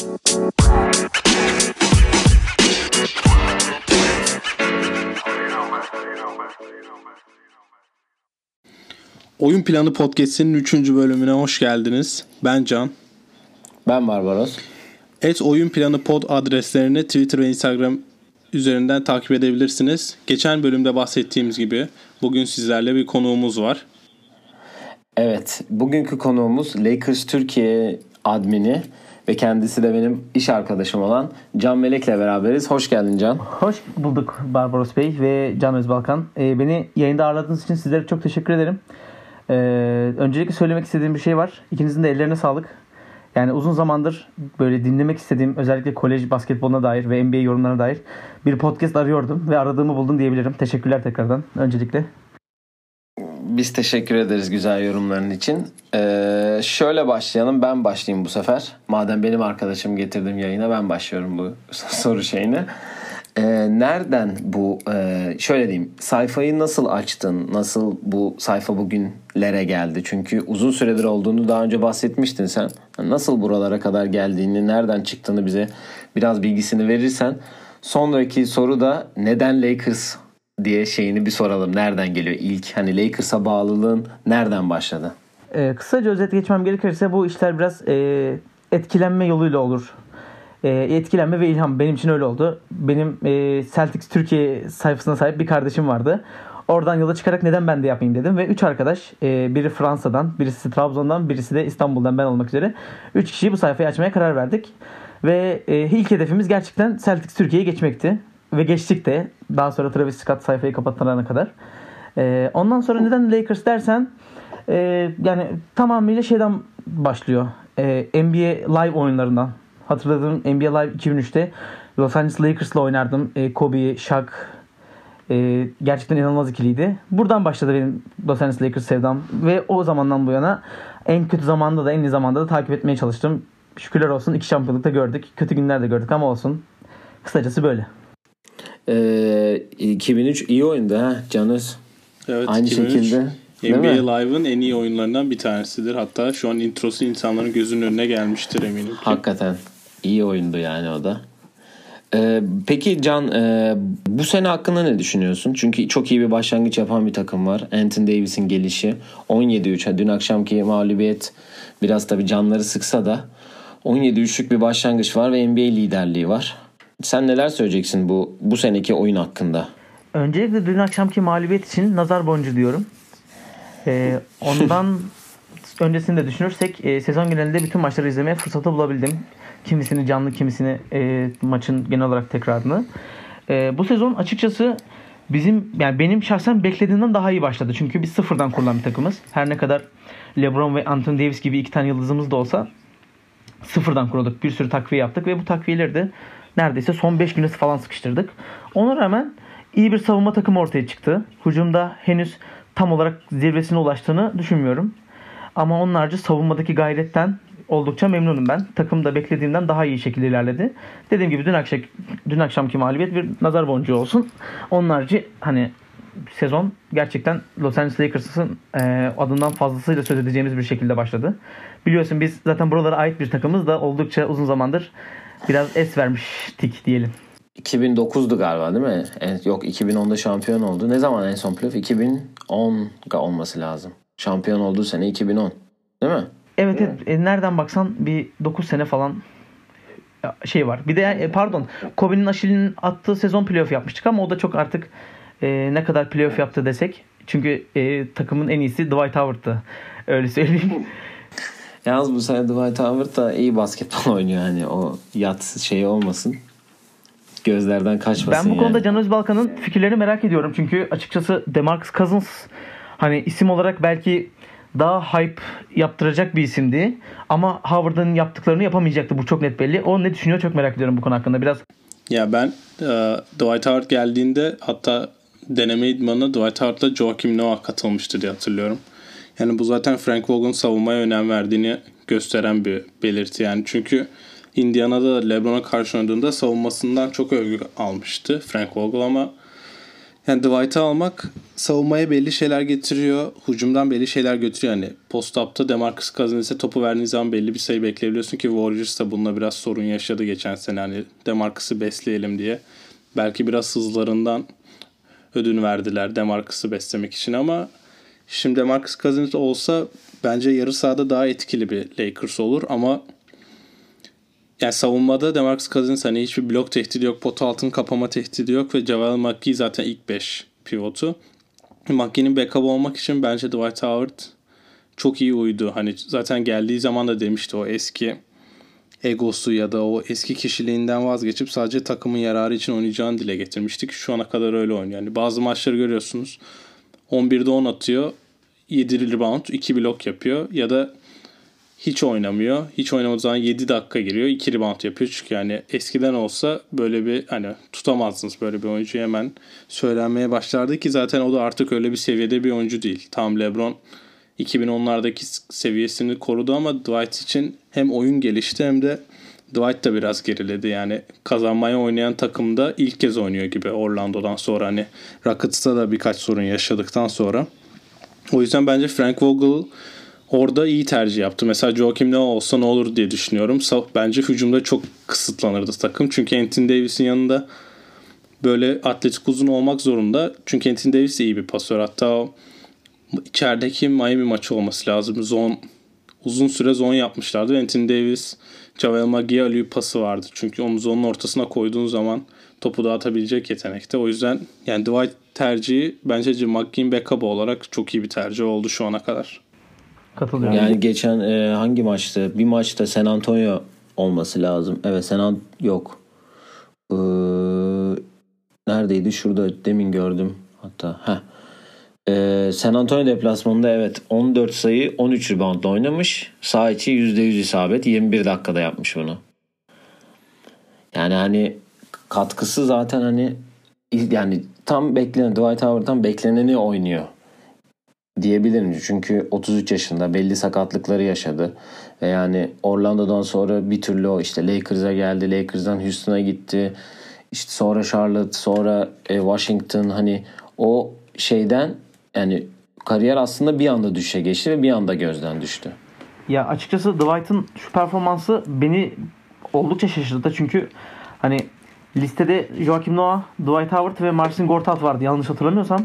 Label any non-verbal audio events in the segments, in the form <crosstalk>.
Oyun Planı Podcast'inin 3. bölümüne hoş geldiniz. Ben Can. Ben Barbaros. Et Oyun Planı Pod adreslerini Twitter ve Instagram üzerinden takip edebilirsiniz. Geçen bölümde bahsettiğimiz gibi bugün sizlerle bir konuğumuz var. Evet, bugünkü konuğumuz Lakers Türkiye admini ve kendisi de benim iş arkadaşım olan Can Melek'le beraberiz. Hoş geldin Can. Hoş bulduk Barbaros Bey ve Can Özbalkan. Ee, beni yayında ağırladığınız için sizlere çok teşekkür ederim. Ee, öncelikle söylemek istediğim bir şey var. İkinizin de ellerine sağlık. Yani uzun zamandır böyle dinlemek istediğim özellikle kolej basketboluna dair ve NBA yorumlarına dair bir podcast arıyordum ve aradığımı buldum diyebilirim. Teşekkürler tekrardan öncelikle. Biz teşekkür ederiz güzel yorumların için. Ee, şöyle başlayalım. Ben başlayayım bu sefer. Madem benim arkadaşım getirdim yayına ben başlıyorum bu <laughs> soru şeyine. Ee, nereden bu e, şöyle diyeyim sayfayı nasıl açtın? Nasıl bu sayfa bugünlere geldi? Çünkü uzun süredir olduğunu daha önce bahsetmiştin sen. Nasıl buralara kadar geldiğini, nereden çıktığını bize biraz bilgisini verirsen. Sonraki soru da neden Lakers diye şeyini bir soralım. Nereden geliyor ilk? Hani Lakers'a bağlılığın nereden başladı? Ee, kısaca özet geçmem gerekirse bu işler biraz e, etkilenme yoluyla olur. E, etkilenme ve ilham benim için öyle oldu. Benim e, Celtics Türkiye sayfasına sahip bir kardeşim vardı. Oradan yola çıkarak neden ben de yapmayayım dedim ve 3 arkadaş e, biri Fransa'dan, birisi Trabzon'dan, birisi de İstanbul'dan ben olmak üzere 3 kişiyi bu sayfayı açmaya karar verdik. Ve e, ilk hedefimiz gerçekten Celtics Türkiye'ye geçmekti. Ve geçtik de daha sonra Travis Scott sayfayı kapatana kadar. E, ondan sonra neden Lakers dersen e, yani tamamıyla şeyden başlıyor. E, NBA Live oyunlarından. Hatırladığım NBA Live 2003'te Los Angeles Lakers'la oynardım. E, Kobe, Shaq e, gerçekten inanılmaz ikiliydi. Buradan başladı benim Los Angeles Lakers sevdam. Ve o zamandan bu yana en kötü zamanda da en iyi zamanda da takip etmeye çalıştım. Şükürler olsun iki şampiyonlukta gördük. Kötü günler de gördük ama olsun. Kısacası böyle. Ee, 2003 iyi oyundu ha Canız. Evet, Aynı 2003 şekilde. NBA Live'ın en iyi oyunlarından bir tanesidir. Hatta şu an introsu insanların gözünün önüne gelmiştir eminim ki. Hakikaten iyi oyundu yani o da. Ee, peki Can e, bu sene hakkında ne düşünüyorsun? Çünkü çok iyi bir başlangıç yapan bir takım var. Anthony Davis'in gelişi 17-3. Dün akşamki mağlubiyet biraz tabii canları sıksa da 17-3'lük bir başlangıç var ve NBA liderliği var. Sen neler söyleyeceksin bu bu seneki oyun hakkında? Öncelikle dün akşamki mağlubiyet için nazar boncuğu diyorum. Ee, <laughs> ondan öncesini de düşünürsek e, sezon genelinde bütün maçları izlemeye fırsatı bulabildim. Kimisini canlı, kimisini e, maçın genel olarak tekrarını. E, bu sezon açıkçası bizim yani benim şahsen beklediğimden daha iyi başladı. Çünkü biz sıfırdan kurulan bir takımız. Her ne kadar LeBron ve Anthony Davis gibi iki tane yıldızımız da olsa sıfırdan kurulduk. Bir sürü takviye yaptık ve bu takviyeleri de neredeyse son 5 güne falan sıkıştırdık. Ona rağmen iyi bir savunma takımı ortaya çıktı. Hücumda henüz tam olarak zirvesine ulaştığını düşünmüyorum. Ama onun harici savunmadaki gayretten oldukça memnunum ben. Takım da beklediğimden daha iyi şekilde ilerledi. Dediğim gibi dün akşam dün akşamki mağlubiyet bir nazar boncuğu olsun. Onun harici hani sezon gerçekten Los Angeles Lakers'ın e, adından fazlasıyla söz edeceğimiz bir şekilde başladı. Biliyorsun biz zaten buralara ait bir takımız da oldukça uzun zamandır biraz es vermiştik diyelim. 2009'du galiba değil mi? Yok 2010'da şampiyon oldu. Ne zaman en son playoff? 2010 olması lazım. Şampiyon olduğu sene 2010. Değil mi? Evet, evet. E, nereden baksan bir 9 sene falan şey var. Bir de e, pardon Kobe'nin Aşil'in attığı sezon playoff yapmıştık ama o da çok artık e, ne kadar playoff yaptı desek. Çünkü e, takımın en iyisi Dwight Howard'tı. Öyle söyleyeyim. <laughs> Yalnız bu sene Dwight Howard da iyi basketbol <laughs> oynuyor. Hani o yat şeyi olmasın. Gözlerden kaçmasın Ben bu yani. konuda Can Özbalkan'ın fikirlerini merak ediyorum. Çünkü açıkçası DeMarcus Cousins hani isim olarak belki daha hype yaptıracak bir isimdi. Ama Howard'ın yaptıklarını yapamayacaktı. Bu çok net belli. O ne düşünüyor çok merak ediyorum bu konu hakkında. Biraz Ya ben e, Dwight Howard geldiğinde hatta deneme idmanına Dwight Howard'la Joakim Noah katılmıştı diye hatırlıyorum. Yani bu zaten Frank Vogel savunmaya önem verdiğini gösteren bir belirti yani. Çünkü Indiana'da LeBron'a karşı oynadığında savunmasından çok övgü almıştı Frank Vogel ama Yani Dwight'ı almak savunmaya belli şeyler getiriyor. Hücumdan belli şeyler götürüyor. Yani post-up'ta Demarcus Cousins'e topu verdiğin zaman belli bir sayı bekleyebiliyorsun ki Warriors da bununla biraz sorun yaşadı geçen sene. Hani Demarcus'ı besleyelim diye. Belki biraz hızlarından ödün verdiler Demarcus'ı beslemek için ama şimdi Demarcus Cousins olsa bence yarı sahada daha etkili bir Lakers olur ama yani savunmada Demarcus Cousins hani hiçbir blok tehdidi yok, pot altını kapama tehdidi yok ve Javel McGee zaten ilk 5 pivotu. McGee'nin backup olmak için bence Dwight Howard çok iyi uydu. Hani zaten geldiği zaman da demişti o eski egosu ya da o eski kişiliğinden vazgeçip sadece takımın yararı için oynayacağını dile getirmiştik. Şu ana kadar öyle oynuyor. Yani bazı maçları görüyorsunuz. 11'de 10 atıyor. 7 rebound, 2 blok yapıyor ya da hiç oynamıyor. Hiç oynamadığı zaman 7 dakika giriyor. 2 rebound yapıyor. Çünkü yani eskiden olsa böyle bir hani tutamazsınız böyle bir oyuncu hemen söylenmeye başlardı ki zaten o da artık öyle bir seviyede bir oyuncu değil. Tam LeBron 2010'lardaki seviyesini korudu ama Dwight için hem oyun gelişti hem de Dwight da biraz geriledi. Yani kazanmaya oynayan takımda ilk kez oynuyor gibi Orlando'dan sonra hani Rockets'ta da birkaç sorun yaşadıktan sonra. O yüzden bence Frank Vogel orada iyi tercih yaptı. Mesela Joakim ne olsa ne olur diye düşünüyorum. Bence hücumda çok kısıtlanırdı takım. Çünkü Anthony Davis'in yanında böyle atletik uzun olmak zorunda. Çünkü Anthony Davis de iyi bir pasör. Hatta içerideki Miami maçı olması lazım. Zon uzun süre zon yapmışlardı. Anthony Davis, Javel McGee pası vardı. Çünkü onu zonun ortasına koyduğun zaman topu dağıtabilecek yetenekte. O yüzden yani Dwight tercihi bence McGee'in backup olarak çok iyi bir tercih oldu şu ana kadar. Katılıyorum. Yani geçen e, hangi maçtı? Bir maçta San Antonio olması lazım. Evet San Antonio yok. Ee, neredeydi? Şurada demin gördüm. Hatta heh. Ee, San Antonio deplasmanında evet 14 sayı 13 reboundla oynamış. Sağ içi %100 isabet 21 dakikada yapmış bunu. Yani hani katkısı zaten hani yani tam beklenen Dwight Howard'dan bekleneni oynuyor diyebilirim. Çünkü 33 yaşında belli sakatlıkları yaşadı. Ve yani Orlando'dan sonra bir türlü o işte Lakers'a geldi. Lakers'dan Houston'a gitti. İşte sonra Charlotte, sonra e, Washington hani o şeyden yani kariyer aslında bir anda düşe geçti ve bir anda gözden düştü. Ya açıkçası Dwight'ın şu performansı beni oldukça şaşırttı. Çünkü hani listede Joakim Noah, Dwight Howard ve Marcin Gortat vardı yanlış hatırlamıyorsam.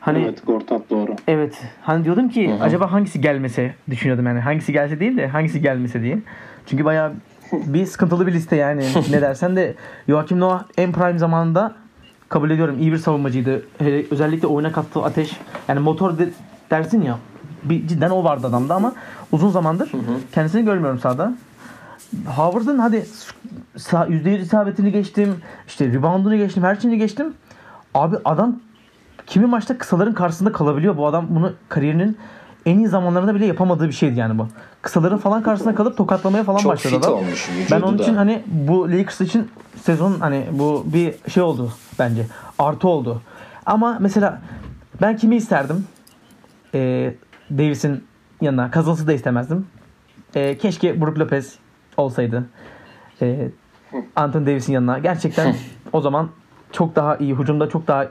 Hani evet Gortat doğru. Evet. Hani diyordum ki Hı-hı. acaba hangisi gelmese düşünüyordum yani. Hangisi gelse değil de hangisi gelmese diye. Çünkü bayağı bir sıkıntılı bir liste yani. <laughs> ne dersen de Joakim Noah en prime zamanında kabul ediyorum iyi bir savunmacıydı. Hele özellikle oyuna kattığı ateş. Yani motor de, dersin ya. Bir, cidden o vardı adamda ama uzun zamandır hı hı. kendisini görmüyorum sahada. Howard'ın hadi %100 isabetini geçtim. işte reboundunu geçtim. Her şeyini geçtim. Abi adam kimi maçta kısaların karşısında kalabiliyor. Bu adam bunu kariyerinin en iyi zamanlarında bile yapamadığı bir şeydi yani bu. Kısaların falan karşısında kalıp tokatlamaya falan Çok başladı adam. olmuş. Ben onun da. için hani bu Lakers için sezon hani bu bir şey oldu bence. Artı oldu. Ama mesela ben kimi isterdim? Ee, Davis'in yanına. Kazansı da istemezdim. Ee, keşke Brook Lopez olsaydı. Ee, Anthony Davis'in yanına. Gerçekten <laughs> o zaman çok daha iyi. Hücumda çok daha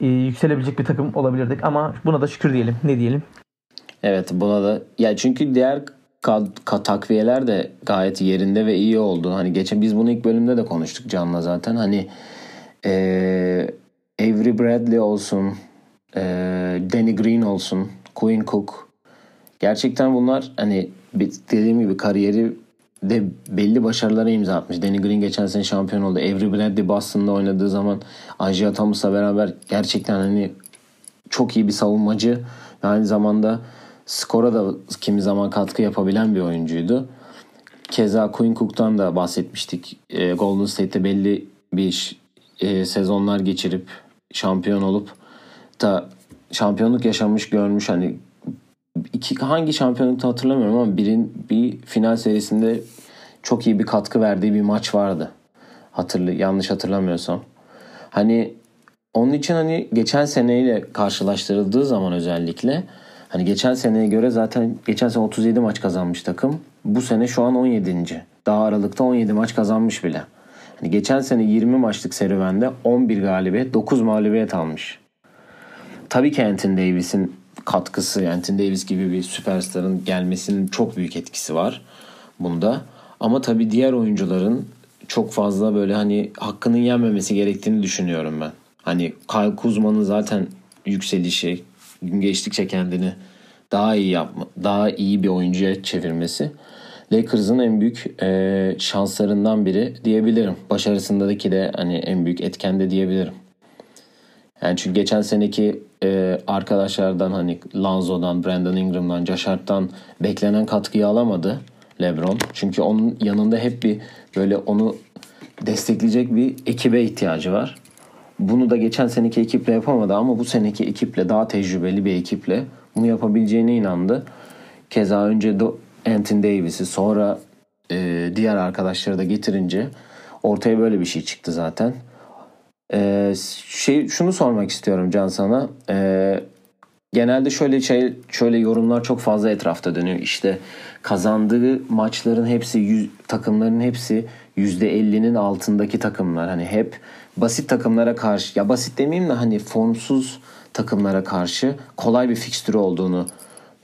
e, yükselebilecek bir takım olabilirdik ama buna da şükür diyelim. Ne diyelim? Evet buna da ya çünkü diğer kad, kad, takviyeler de gayet yerinde ve iyi oldu. Hani geçen biz bunu ilk bölümde de konuştuk Can'la zaten. Hani e, Avery Bradley olsun, e, Danny Green olsun, Quinn Cook. Gerçekten bunlar hani dediğim gibi kariyeri de belli başarılara imza atmış. Danny Green geçen sene şampiyon oldu. Avery Bradley Boston'da oynadığı zaman Isaiah Thomas'la beraber gerçekten hani çok iyi bir savunmacı ve aynı zamanda skora da kimi zaman katkı yapabilen bir oyuncuydu. Keza Quinn Cook'tan da bahsetmiştik. E, Golden State'te belli bir e, sezonlar geçirip şampiyon olup da şampiyonluk yaşamış görmüş hani iki hangi şampiyonlukta hatırlamıyorum ama birin bir final serisinde çok iyi bir katkı verdiği bir maç vardı. Hatırlı yanlış hatırlamıyorsam. Hani onun için hani geçen seneyle karşılaştırıldığı zaman özellikle hani geçen seneye göre zaten geçen sene 37 maç kazanmış takım. Bu sene şu an 17. Daha Aralık'ta 17 maç kazanmış bile. Hani geçen sene 20 maçlık serüvende 11 galibiyet, 9 mağlubiyet almış. Tabii ki Anthony Davis'in katkısı, Anthony Davis gibi bir süperstarın gelmesinin çok büyük etkisi var bunda. Ama tabii diğer oyuncuların çok fazla böyle hani hakkının yenmemesi gerektiğini düşünüyorum ben. Hani Kyle Kuzma'nın zaten yükselişi, gün geçtikçe kendini daha iyi yapma, daha iyi bir oyuncuya çevirmesi Lakers'ın en büyük e, şanslarından biri diyebilirim. Başarısındaki de hani en büyük etken de diyebilirim. Yani çünkü geçen seneki e, arkadaşlardan hani Lanzo'dan, Brandon Ingram'dan, Josh Hart'tan beklenen katkıyı alamadı LeBron. Çünkü onun yanında hep bir böyle onu destekleyecek bir ekibe ihtiyacı var. Bunu da geçen seneki ekiple yapamadı ama bu seneki ekiple daha tecrübeli bir ekiple bunu yapabileceğine inandı. Keza önce Anthony Davis'i sonra e, diğer arkadaşları da getirince ortaya böyle bir şey çıktı zaten. E, şey şunu sormak istiyorum Can sana. E, genelde şöyle şey şöyle yorumlar çok fazla etrafta dönüyor. İşte kazandığı maçların hepsi yüz, takımların hepsi %50'nin altındaki takımlar. Hani hep basit takımlara karşı ya basit demeyeyim de hani formsuz takımlara karşı kolay bir fikstürü olduğunu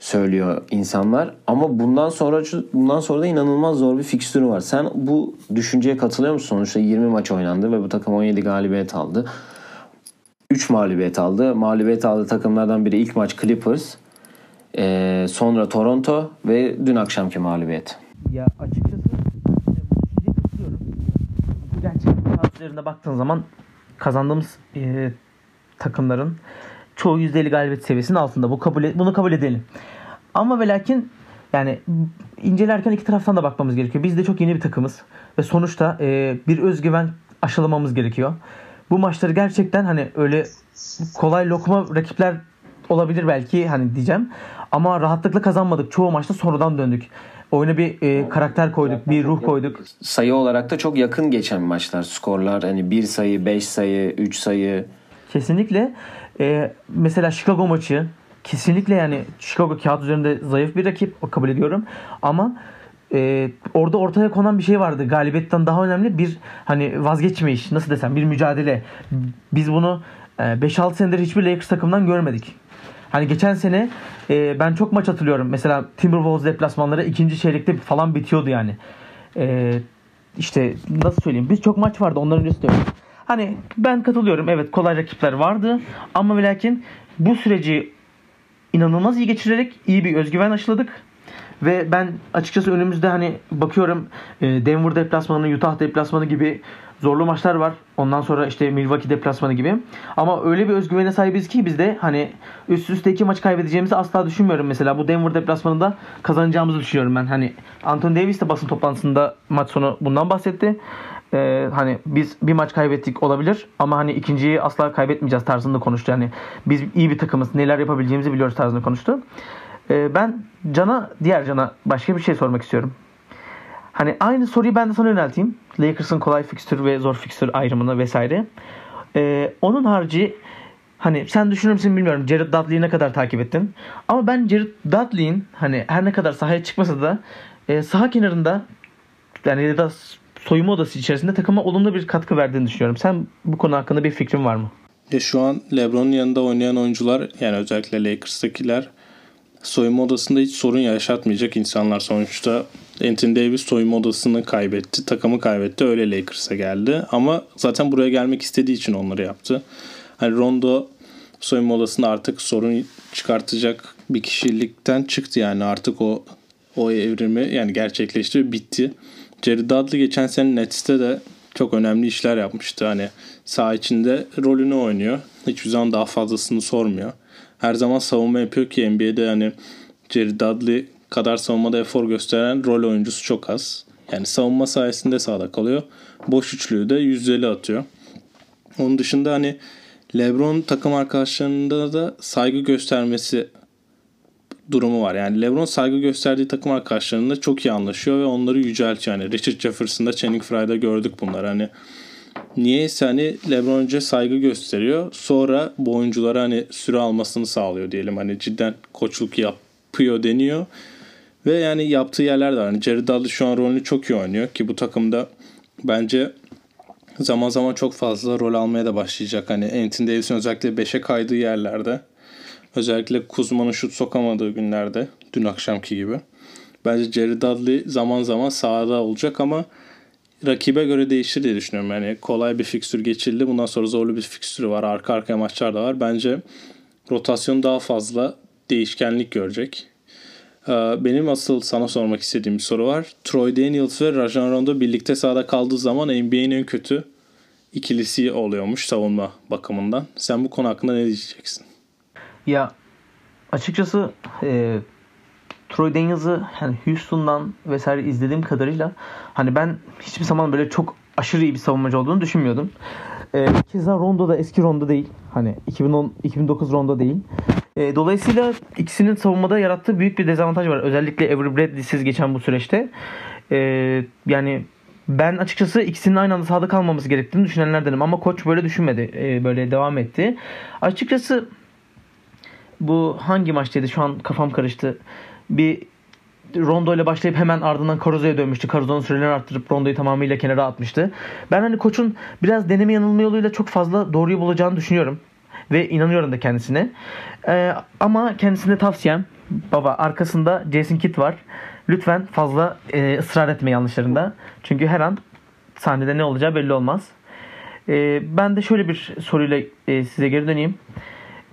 söylüyor insanlar. Ama bundan sonra bundan sonra da inanılmaz zor bir fikstürü var. Sen bu düşünceye katılıyor musun? Sonuçta 20 maç oynandı ve bu takım 17 galibiyet aldı. 3 mağlubiyet aldı. Mağlubiyet aldığı takımlardan biri ilk maç Clippers. Ee, sonra Toronto ve dün akşamki mağlubiyet. Ya açıkçası katılıyorum. Bu gerçekten üzerinde baktığın zaman kazandığımız e, takımların çoğu %50 galibiyet seviyesinin altında. Bu kabul bunu kabul edelim. Ama ve lakin yani incelerken iki taraftan da bakmamız gerekiyor. Biz de çok yeni bir takımız ve sonuçta e, bir özgüven aşılamamız gerekiyor. Bu maçları gerçekten hani öyle kolay lokma rakipler olabilir belki hani diyeceğim. Ama rahatlıkla kazanmadık. Çoğu maçta sonradan döndük. Oyuna bir e, karakter koyduk, bir ruh koyduk. Sayı olarak da çok yakın geçen maçlar. Skorlar hani bir sayı, beş sayı, üç sayı. Kesinlikle. E, mesela Chicago maçı kesinlikle yani Chicago kağıt üzerinde zayıf bir rakip o kabul ediyorum. Ama e, orada ortaya konan bir şey vardı. Galibiyetten daha önemli bir hani vazgeçmeyiş nasıl desem bir mücadele. Biz bunu e, 5-6 senedir hiçbir Lakers takımından görmedik. Hani geçen sene e, ben çok maç hatırlıyorum. Mesela Timberwolves deplasmanları ikinci çeyrekte falan bitiyordu yani. E, işte nasıl söyleyeyim biz çok maç vardı onların öncesi Hani ben katılıyorum evet kolay rakipler vardı ama ve lakin bu süreci inanılmaz iyi geçirerek iyi bir özgüven aşıladık. Ve ben açıkçası önümüzde hani bakıyorum e, Denver deplasmanı, Utah deplasmanı gibi zorlu maçlar var. Ondan sonra işte Milwaukee deplasmanı gibi. Ama öyle bir özgüvene sahibiz ki biz de hani üst üste iki maç kaybedeceğimizi asla düşünmüyorum. Mesela bu Denver deplasmanında kazanacağımızı düşünüyorum ben. Hani Anthony Davis de basın toplantısında maç sonu bundan bahsetti. Ee, hani biz bir maç kaybettik olabilir ama hani ikinciyi asla kaybetmeyeceğiz tarzında konuştu. Yani biz iyi bir takımız neler yapabileceğimizi biliyoruz tarzında konuştu. Ee, ben Can'a diğer Can'a başka bir şey sormak istiyorum. Hani aynı soruyu ben de sana yönelteyim. Lakers'ın kolay fikstür ve zor fikstür ayrımını vesaire. Ee, onun harici hani sen düşünür müsün bilmiyorum. Jared Dudley'i ne kadar takip ettin? Ama ben Jared Dudley'in hani her ne kadar sahaya çıkmasa da e, saha kenarında yani ya da soyunma odası içerisinde takıma olumlu bir katkı verdiğini düşünüyorum. Sen bu konu hakkında bir fikrin var mı? Ya şu an LeBron'un yanında oynayan oyuncular yani özellikle Lakers'takiler soyunma odasında hiç sorun yaşatmayacak insanlar. Sonuçta Anthony Davis soyunma odasını kaybetti, takımı kaybetti. Öyle Lakers'a geldi. Ama zaten buraya gelmek istediği için onları yaptı. Hani Rondo soyunma odasında artık sorun çıkartacak bir kişilikten çıktı yani artık o o evrimi yani gerçekleşti bitti. Jerry Dudley geçen sene Nets'te de çok önemli işler yapmıştı. Hani saha içinde rolünü oynuyor. Hiçbir zaman daha fazlasını sormuyor her zaman savunma yapıyor ki NBA'de hani Jerry Dudley kadar savunmada efor gösteren rol oyuncusu çok az. Yani savunma sayesinde sağda kalıyor. Boş üçlüyü de yüzdeli atıyor. Onun dışında hani LeBron takım arkadaşlarında da saygı göstermesi durumu var. Yani LeBron saygı gösterdiği takım arkadaşlarında çok iyi anlaşıyor ve onları yüceltiyor. Yani Richard Jefferson'da, Channing Frye'da gördük bunları. Hani niyeyse hani LeBron önce saygı gösteriyor. Sonra bu oyunculara hani süre almasını sağlıyor diyelim. Hani cidden koçluk yapıyor deniyor. Ve yani yaptığı yerler de var. Hani Jared Dudley şu an rolünü çok iyi oynuyor ki bu takımda bence zaman zaman çok fazla rol almaya da başlayacak. Hani Anthony Davis'in özellikle 5'e kaydığı yerlerde özellikle Kuzma'nın şut sokamadığı günlerde dün akşamki gibi. Bence Jerry Dudley zaman zaman sahada olacak ama rakibe göre değişir diye düşünüyorum. Yani kolay bir fikstür geçildi. Bundan sonra zorlu bir fikstürü var. Arka arkaya maçlar da var. Bence rotasyon daha fazla değişkenlik görecek. Ee, benim asıl sana sormak istediğim bir soru var. Troy Daniels ve Rajon Rondo birlikte sahada kaldığı zaman NBA'nin en kötü ikilisi oluyormuş savunma bakımından. Sen bu konu hakkında ne diyeceksin? Ya açıkçası e, Troy Daniels'ı hani Houston'dan vesaire izlediğim kadarıyla hani ben hiçbir zaman böyle çok aşırı iyi bir savunmacı olduğunu düşünmüyordum. E, keza Rondo da eski Rondo değil. Hani 2010 2009 Rondo değil. E, dolayısıyla ikisinin savunmada yarattığı büyük bir dezavantaj var. Özellikle Avery Bradley'siz geçen bu süreçte. E, yani ben açıkçası ikisinin aynı anda sahada kalmaması gerektiğini düşünenlerdenim. Ama koç böyle düşünmedi. E, böyle devam etti. Açıkçası bu hangi maçtaydı? Şu an kafam karıştı. Bir Rondo ile başlayıp hemen ardından Caruso'ya dönmüştü. Caruso'nun sürelerini arttırıp Rondo'yu tamamıyla kenara atmıştı. Ben hani koçun biraz deneme yanılma yoluyla çok fazla doğruyu bulacağını düşünüyorum. Ve inanıyorum da kendisine. Ee, ama kendisine tavsiyem baba arkasında Jason Kidd var. Lütfen fazla e, ısrar etme yanlışlarında. Çünkü her an sahnede ne olacağı belli olmaz. Ee, ben de şöyle bir soruyla e, size geri döneyim.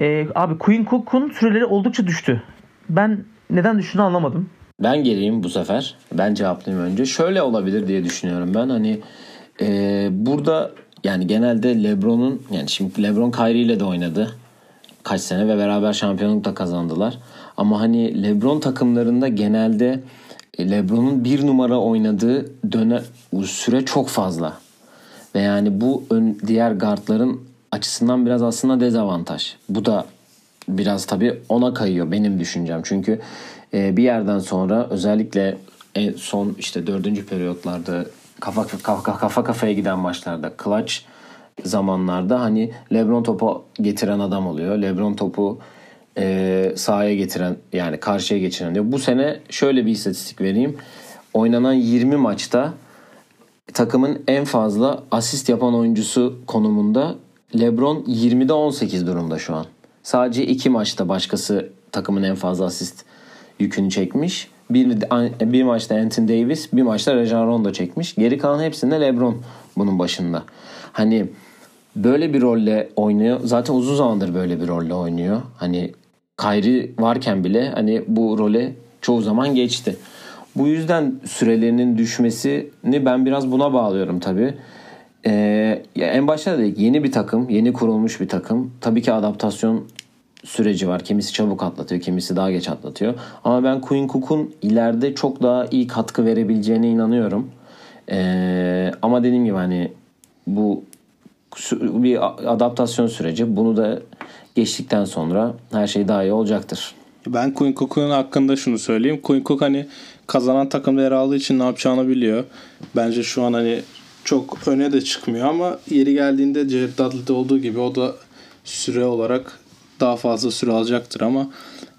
Ee, abi Queen Cook'un süreleri oldukça düştü. Ben neden düştüğünü anlamadım. Ben geleyim bu sefer. Ben cevaplayayım önce. Şöyle olabilir diye düşünüyorum ben. Hani e, burada yani genelde LeBron'un yani şimdi LeBron Kyrie ile de oynadı. Kaç sene ve beraber şampiyonluk da kazandılar. Ama hani LeBron takımlarında genelde e, LeBron'un bir numara oynadığı dönem süre çok fazla. Ve yani bu ön, diğer guardların açısından biraz aslında dezavantaj. Bu da biraz tabii ona kayıyor benim düşüncem. Çünkü e, bir yerden sonra özellikle en son işte dördüncü periyotlarda kafa, kafa, kafa kafaya giden maçlarda clutch zamanlarda hani LeBron topu getiren adam oluyor. LeBron topu e, sahaya getiren yani karşıya geçiren diyor. Bu sene şöyle bir istatistik vereyim. Oynanan 20 maçta takımın en fazla asist yapan oyuncusu konumunda LeBron 20'de 18 durumda şu an. Sadece iki maçta başkası takımın en fazla asist yükünü çekmiş. Bir, bir maçta Anthony Davis, bir maçta Rajon Rondo çekmiş. Geri kalan hepsinde LeBron bunun başında. Hani böyle bir rolle oynuyor. Zaten uzun zamandır böyle bir rolle oynuyor. Hani Kyrie varken bile hani bu role çoğu zaman geçti. Bu yüzden sürelerinin düşmesini ben biraz buna bağlıyorum tabii. Ee, en başta dedik yeni bir takım, yeni kurulmuş bir takım. Tabii ki adaptasyon süreci var. Kimisi çabuk atlatıyor, kimisi daha geç atlatıyor. Ama ben Quinn Cook'un ileride çok daha iyi katkı verebileceğine inanıyorum. Ee, ama dediğim gibi hani bu bir adaptasyon süreci. Bunu da geçtikten sonra her şey daha iyi olacaktır. Ben Quinn Cook'un hakkında şunu söyleyeyim. Quinn Cook hani kazanan takımda yer aldığı için ne yapacağını biliyor. Bence şu an hani çok öne de çıkmıyor ama yeri geldiğinde Jared Dudley'de olduğu gibi o da süre olarak daha fazla süre alacaktır ama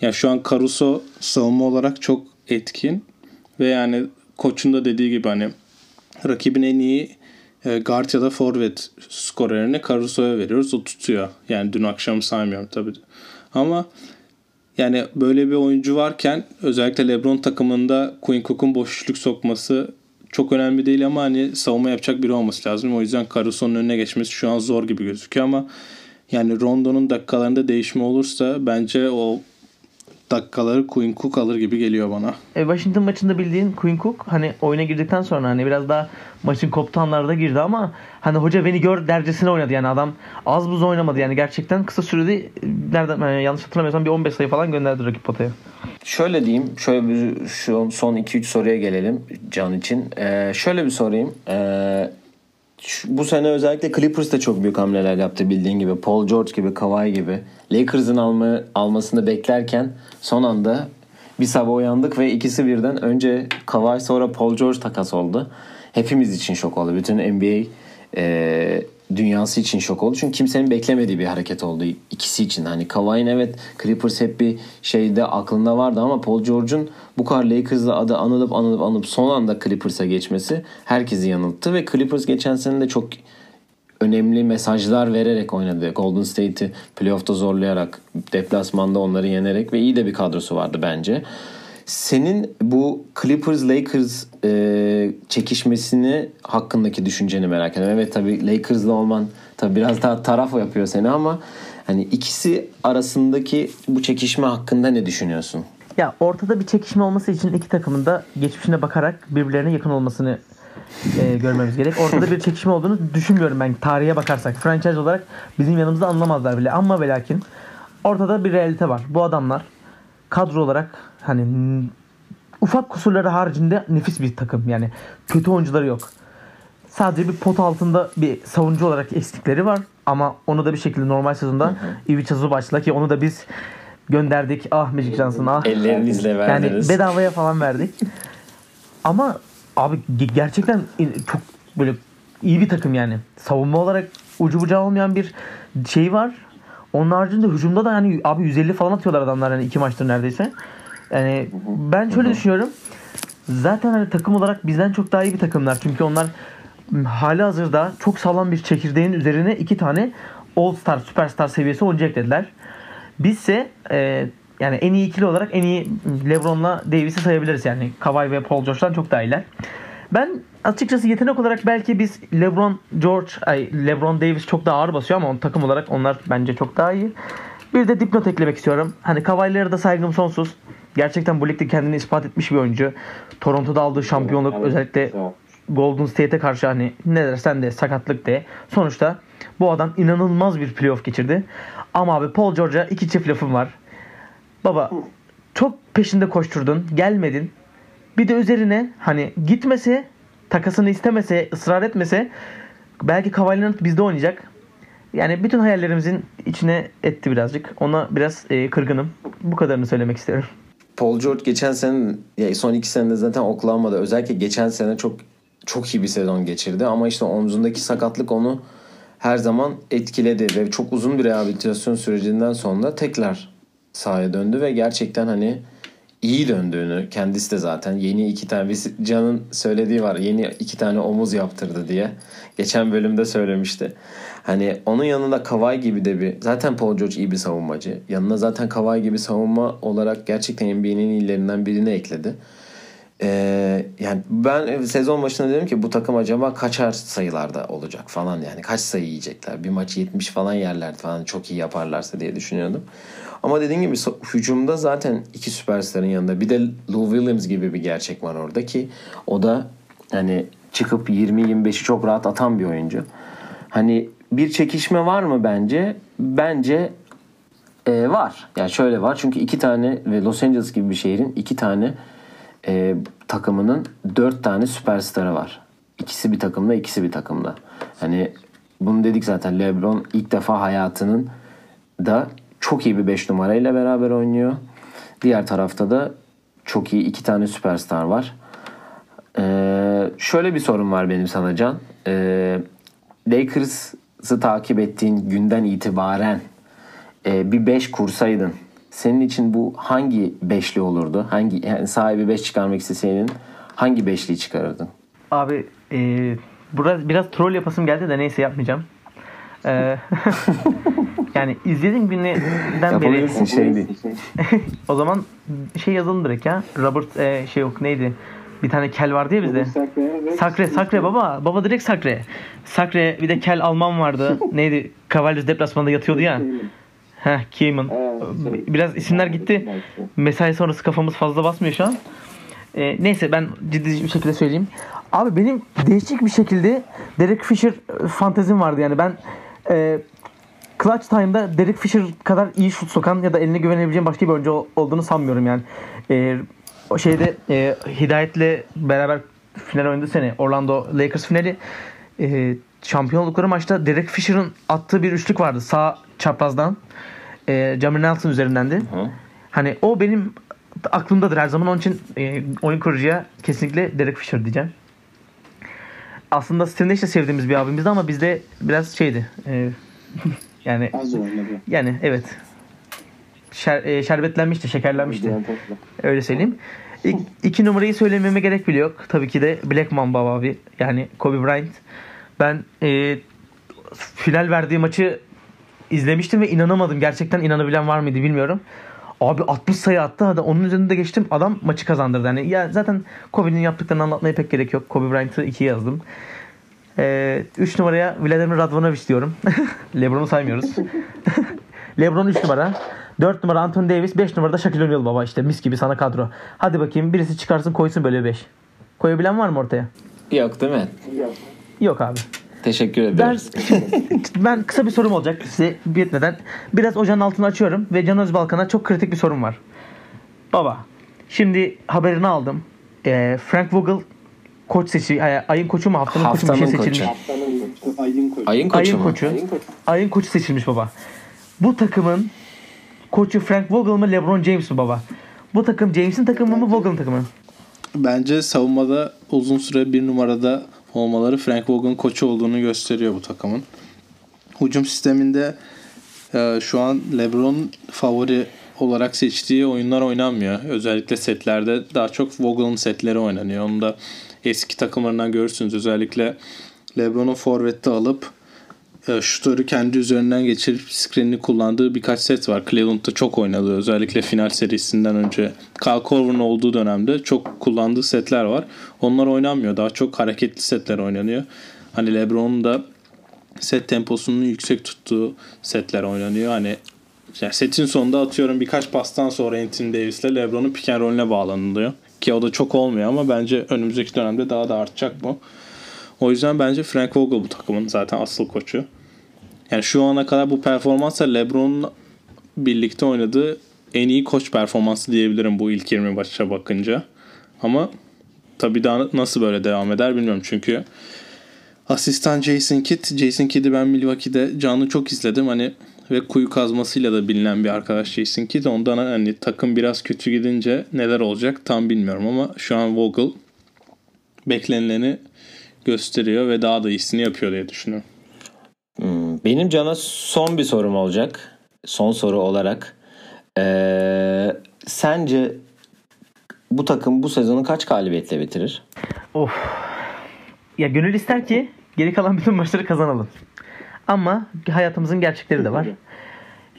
ya şu an Caruso savunma olarak çok etkin ve yani koçun da dediği gibi hani rakibin en iyi e, guard ya da forvet skorerini Caruso'ya veriyoruz. O tutuyor. Yani dün akşam saymıyorum tabii. Ama yani böyle bir oyuncu varken özellikle LeBron takımında Quinn Cook'un boşluk sokması çok önemli değil ama hani savunma yapacak biri olması lazım. O yüzden Caruso'nun önüne geçmesi şu an zor gibi gözüküyor ama yani Rondo'nun dakikalarında değişme olursa bence o dakikaları Quinn Cook alır gibi geliyor bana. E, Washington maçında bildiğin Quinn Cook hani oyuna girdikten sonra hani biraz daha maçın koptu anlarda girdi ama hani hoca beni gör dercesine oynadı yani adam az buz oynamadı yani gerçekten kısa sürede nereden yani yanlış hatırlamıyorsam bir 15 sayı falan gönderdi rakip potaya. Şöyle diyeyim, şöyle bir şu son 2-3 soruya gelelim Can için. Ee, şöyle bir sorayım. Ee, bu sene özellikle Clippers de çok büyük hamleler yaptı bildiğin gibi. Paul George gibi, Kawhi gibi. Lakers'ın alma, almasını beklerken son anda bir sabah uyandık ve ikisi birden önce Kawhi sonra Paul George takas oldu. Hepimiz için şok oldu. Bütün NBA e, dünyası için şok oldu. Çünkü kimsenin beklemediği bir hareket oldu ikisi için. Hani Kawhi'nin evet Clippers hep bir şeyde aklında vardı ama Paul George'un bu kadar Lakers'la adı anılıp anılıp anılıp son anda Clippers'a geçmesi herkesi yanılttı ve Clippers geçen sene de çok önemli mesajlar vererek oynadı. Golden State'i playoff'ta zorlayarak, deplasmanda onları yenerek ve iyi de bir kadrosu vardı bence. Senin bu Clippers Lakers e, çekişmesini hakkındaki düşünceni merak ediyorum. Evet tabii Lakers'la olman tabii biraz daha taraf yapıyor seni ama hani ikisi arasındaki bu çekişme hakkında ne düşünüyorsun? Ya ortada bir çekişme olması için iki takımın da geçmişine bakarak birbirlerine yakın olmasını e, görmemiz gerek. Ortada bir <laughs> çekişme olduğunu düşünmüyorum ben tarihe bakarsak. Franchise olarak bizim yanımızda anlamazlar bile. Ama ve lakin ortada bir realite var. Bu adamlar kadro olarak hani ufak kusurları haricinde nefis bir takım. Yani kötü oyuncuları yok. Sadece bir pot altında bir savunucu olarak eksikleri var. Ama onu da bir şekilde normal sezonda Ivica Zubac'la ki onu da biz gönderdik. Ah Magic Johnson ah. Ellerinizle verdiniz. Yani bedavaya falan verdik. Ama abi gerçekten çok böyle iyi bir takım yani. Savunma olarak ucu bucağı olmayan bir şey var. Onun haricinde hücumda da yani abi 150 falan atıyorlar adamlar yani iki maçtır neredeyse. Yani ben şöyle düşünüyorum. Zaten hani takım olarak bizden çok daha iyi bir takımlar. Çünkü onlar hali hazırda çok sağlam bir çekirdeğin üzerine iki tane All Star, Superstar seviyesi olacak dediler. Bizse e, yani en iyi ikili olarak en iyi LeBron'la Davis'i sayabiliriz yani. Kawhi ve Paul George'dan çok daha iyiler. Ben açıkçası yetenek olarak belki biz LeBron George, ay LeBron Davis çok daha ağır basıyor ama on, takım olarak onlar bence çok daha iyi. Bir de dipnot eklemek istiyorum. Hani Kawhi'lere da saygım sonsuz. Gerçekten bu ligde kendini ispat etmiş bir oyuncu. Toronto'da aldığı şampiyonluk özellikle Golden State'e karşı hani ne dersen de sakatlık de. Sonuçta bu adam inanılmaz bir playoff geçirdi. Ama abi Paul George'a iki çift lafım var. Baba çok peşinde koşturdun. Gelmedin. Bir de üzerine hani gitmese takasını istemese ısrar etmese belki Kawhi bizde oynayacak. Yani bütün hayallerimizin içine etti birazcık. Ona biraz e, kırgınım. Bu kadarını söylemek istiyorum. Paul George geçen sene ya son iki senede zaten Oklahoma'da özellikle geçen sene çok çok iyi bir sezon geçirdi ama işte omzundaki sakatlık onu her zaman etkiledi ve çok uzun bir rehabilitasyon sürecinden sonra tekrar sahaya döndü ve gerçekten hani iyi döndüğünü kendisi de zaten yeni iki tane Can'ın söylediği var yeni iki tane omuz yaptırdı diye geçen bölümde söylemişti. Hani onun yanında Kawhi gibi de bir zaten Paul George iyi bir savunmacı. Yanına zaten Kawhi gibi savunma olarak gerçekten NBA'nin iyilerinden birini ekledi. Ee, yani ben sezon başında dedim ki bu takım acaba kaçar sayılarda olacak falan yani kaç sayı yiyecekler. Bir maç 70 falan yerler falan çok iyi yaparlarsa diye düşünüyordum. Ama dediğim gibi hücumda zaten iki süperstarın yanında bir de Lou Williams gibi bir gerçek var orada ki o da hani çıkıp 20-25'i çok rahat atan bir oyuncu. Hani bir çekişme var mı bence? Bence e, var. Yani şöyle var. Çünkü iki tane ve Los Angeles gibi bir şehrin iki tane e, takımının dört tane süperstarı var. İkisi bir takımda, ikisi bir takımda. Hani bunu dedik zaten. LeBron ilk defa hayatının da çok iyi bir 5 numarayla beraber oynuyor. Diğer tarafta da çok iyi iki tane süperstar var. Ee, şöyle bir sorun var benim sana Can. Ee, Lakers'ı takip ettiğin günden itibaren e, bir 5 kursaydın senin için bu hangi beşli olurdu? Hangi yani sahibi beş çıkarmak isteseydin hangi beşliyi çıkarırdın? Abi e, biraz, biraz troll yapasım geldi de neyse yapmayacağım. Ee, <laughs> yani izlediğim günden beri şey değil. <laughs> o zaman şey yazalım direkt ya. Robert e, şey yok neydi? Bir tane kel vardı ya bizde. Sakre, Sakre baba. Baba direkt Sakre. Sakre bir de kel Alman vardı. <laughs> neydi? Cavaliers deplasmanında yatıyordu ya. Heh, Keyman. Biraz isimler gitti. Mesai sonrası kafamız fazla basmıyor şu an. Ee, neyse ben ciddi bir şekilde söyleyeyim. Abi benim değişik bir şekilde Derek Fisher fantezim vardı yani ben e, Clutch Time'da Derek Fisher kadar iyi şut sokan ya da eline güvenebileceğim başka bir oyuncu olduğunu sanmıyorum yani. E, o şeyde e, Hidayet'le beraber final oynadı sene Orlando Lakers finali e, şampiyonlukları maçta Derek Fisher'ın attığı bir üçlük vardı sağ çaprazdan. E, Jamie Nelson üzerindendi. Hı. Hani o benim aklımdadır her zaman. Onun için e, oyun kurucuya kesinlikle Derek Fisher diyeceğim. Aslında Steve Nash de sevdiğimiz bir abimizdi ama bizde biraz şeydi. E, <laughs> yani yani evet. Şer, e, şerbetlenmişti, şekerlenmişti. Öyle söyleyeyim. İk, iki numarayı söylememe gerek bile yok. Tabii ki de Black Mamba abi. Yani Kobe Bryant. Ben e, final verdiği maçı izlemiştim ve inanamadım. Gerçekten inanabilen var mıydı bilmiyorum. Abi 60 sayı attı. Hadi onun üzerinde de geçtim. Adam maçı kazandırdı. Yani ya zaten Kobe'nin yaptıklarını anlatmaya pek gerek yok. Kobe Bryant'ı 2'ye yazdım. 3 ee, numaraya Vladimir Radvanovic diyorum. <laughs> Lebron'u saymıyoruz. <laughs> Lebron 3 numara. 4 numara Anthony Davis. 5 numarada Shaquille O'Neal baba işte mis gibi sana kadro. Hadi bakayım birisi çıkarsın koysun böyle 5. Koyabilen var mı ortaya? Yok değil mi? Yok abi. Teşekkür ederim. Ben, <laughs> ben kısa bir sorum olacak size bitmeden. Biraz ocağın altını açıyorum ve Can Özbalkan'a çok kritik bir sorum var. Baba, şimdi haberini aldım. Ee, Frank Vogel koç seçi, ayın koçu mu haftanın, haftanın koçu mu bir şey koçu. seçilmiş. Ayın koçu. Ayın koçu Ayın mu? koçu. Ayın koçu seçilmiş baba. Bu takımın koçu Frank Vogel mı LeBron James mi baba? Bu takım James'in takımı mı Vogel'ın takımı mı? Bence savunmada uzun süre bir numarada olmaları Frank Vogel'ın koçu olduğunu gösteriyor bu takımın. Hücum sisteminde e, şu an LeBron favori olarak seçtiği oyunlar oynanmıyor. Özellikle setlerde daha çok Vogel'ın setleri oynanıyor. Onu da eski takımlarından görürsünüz. Özellikle LeBron'u forvette alıp şutörü kendi üzerinden geçirip screen'ini kullandığı birkaç set var. Cleveland'da çok oynadı. Özellikle final serisinden önce Kyle Korver'ın olduğu dönemde çok kullandığı setler var. Onlar oynanmıyor. Daha çok hareketli setler oynanıyor. Hani LeBron'un da set temposunun yüksek tuttuğu setler oynanıyor. Hani yani setin sonunda atıyorum birkaç pastan sonra Anthony Davis'le LeBron'un pick and roll'üne bağlanılıyor. Ki o da çok olmuyor ama bence önümüzdeki dönemde daha da artacak bu. O yüzden bence Frank Vogel bu takımın zaten asıl koçu. Yani şu ana kadar bu performansla LeBron'un birlikte oynadığı en iyi koç performansı diyebilirim bu ilk 20 maça bakınca. Ama tabii daha nasıl böyle devam eder bilmiyorum çünkü asistan Jason Kidd. Jason Kidd'i ben Milwaukee'de canlı çok izledim. Hani ve kuyu kazmasıyla da bilinen bir arkadaş Jason Kidd. Ondan hani takım biraz kötü gidince neler olacak tam bilmiyorum ama şu an Vogel beklenileni gösteriyor ve daha da iyisini yapıyor diye düşünüyorum. Benim Can'a son bir sorum olacak. Son soru olarak. Ee, sence bu takım bu sezonu kaç galibiyetle bitirir? Of. Ya gönül ister ki geri kalan bütün maçları kazanalım. Ama hayatımızın gerçekleri de var.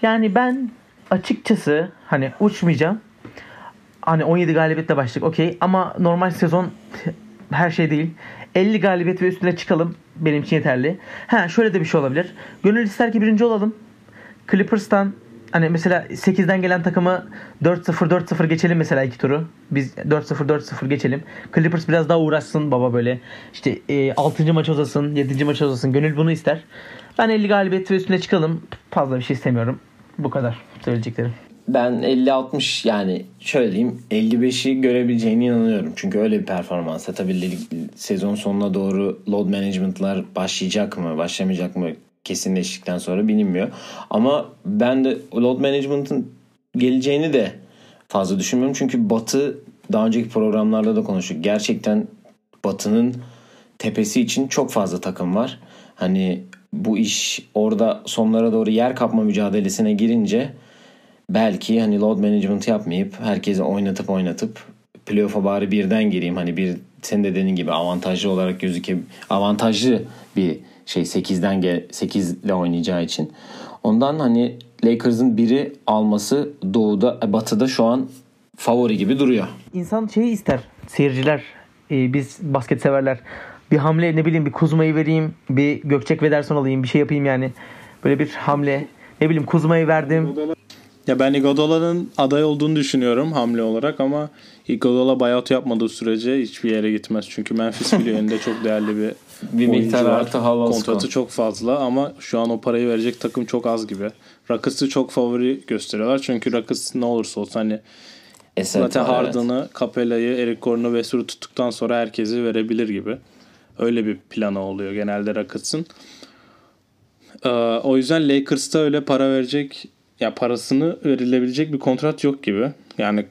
Yani ben açıkçası hani uçmayacağım. Hani 17 galibiyetle başladık okey. Ama normal sezon her şey değil. 50 galibiyet ve üstüne çıkalım. Benim için yeterli. Ha şöyle de bir şey olabilir. Gönül ister ki birinci olalım. Clippers'tan hani mesela 8'den gelen takımı 4-0 4-0 geçelim mesela iki turu. Biz 4-0 4-0 geçelim. Clippers biraz daha uğraşsın baba böyle. İşte e, 6. maç uzasın, 7. maç uzasın. Gönül bunu ister. Ben 50 galibiyet ve üstüne çıkalım. Fazla bir şey istemiyorum. Bu kadar söyleyeceklerim. Ben 50-60 yani şöyle diyeyim 55'i görebileceğine inanıyorum. Çünkü öyle bir performansa tabii lig, sezon sonuna doğru load management'lar başlayacak mı başlamayacak mı kesinleştikten sonra bilinmiyor. Ama ben de load management'ın geleceğini de fazla düşünmüyorum. Çünkü Batı daha önceki programlarda da konuştuk. Gerçekten Batı'nın tepesi için çok fazla takım var. Hani bu iş orada sonlara doğru yer kapma mücadelesine girince belki hani load management yapmayıp herkesi oynatıp oynatıp playoff'a bari birden gireyim. Hani bir sen de dediğin gibi avantajlı olarak gözüke avantajlı bir şey 8'den gel 8 ile oynayacağı için. Ondan hani Lakers'ın biri alması doğuda batıda şu an favori gibi duruyor. İnsan şeyi ister. Seyirciler, e, biz basket severler. Bir hamle ne bileyim bir Kuzma'yı vereyim, bir Gökçek Vederson alayım, bir şey yapayım yani. Böyle bir hamle. Ne bileyim Kuzma'yı verdim. Ya ben Iguodala'nın aday olduğunu düşünüyorum hamle olarak ama Iguodala buyout yapmadığı sürece hiçbir yere gitmez. Çünkü Memphis <laughs> biliyor elinde çok değerli bir, Bir miktar artı hava Kontratı çok fazla ama şu an o parayı verecek takım çok az gibi. Rockets'ı çok favori gösteriyorlar. Çünkü Rockets ne olursa olsun hani Eser zaten var, evet. Harden'ı, Capella'yı, Eric Gordon'u ve Suru tuttuktan sonra herkesi verebilir gibi. Öyle bir planı oluyor genelde Rockets'ın. Ee, o yüzden Lakers'ta öyle para verecek ya parasını verilebilecek bir kontrat yok gibi. Yani